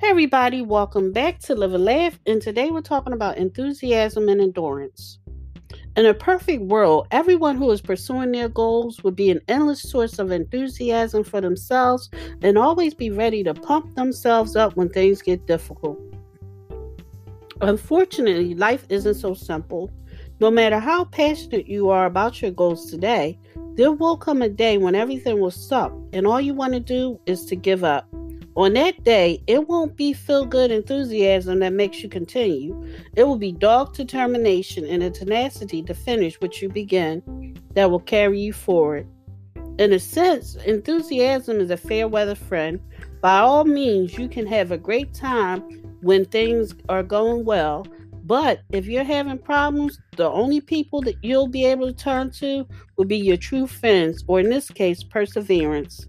Hey, everybody, welcome back to Live and Laugh. And today we're talking about enthusiasm and endurance. In a perfect world, everyone who is pursuing their goals would be an endless source of enthusiasm for themselves and always be ready to pump themselves up when things get difficult. Unfortunately, life isn't so simple. No matter how passionate you are about your goals today, there will come a day when everything will suck and all you want to do is to give up. On that day, it won't be feel good enthusiasm that makes you continue. It will be dogged determination and a tenacity to finish what you begin that will carry you forward. In a sense, enthusiasm is a fair weather friend. By all means, you can have a great time when things are going well. But if you're having problems, the only people that you'll be able to turn to will be your true friends, or in this case, perseverance.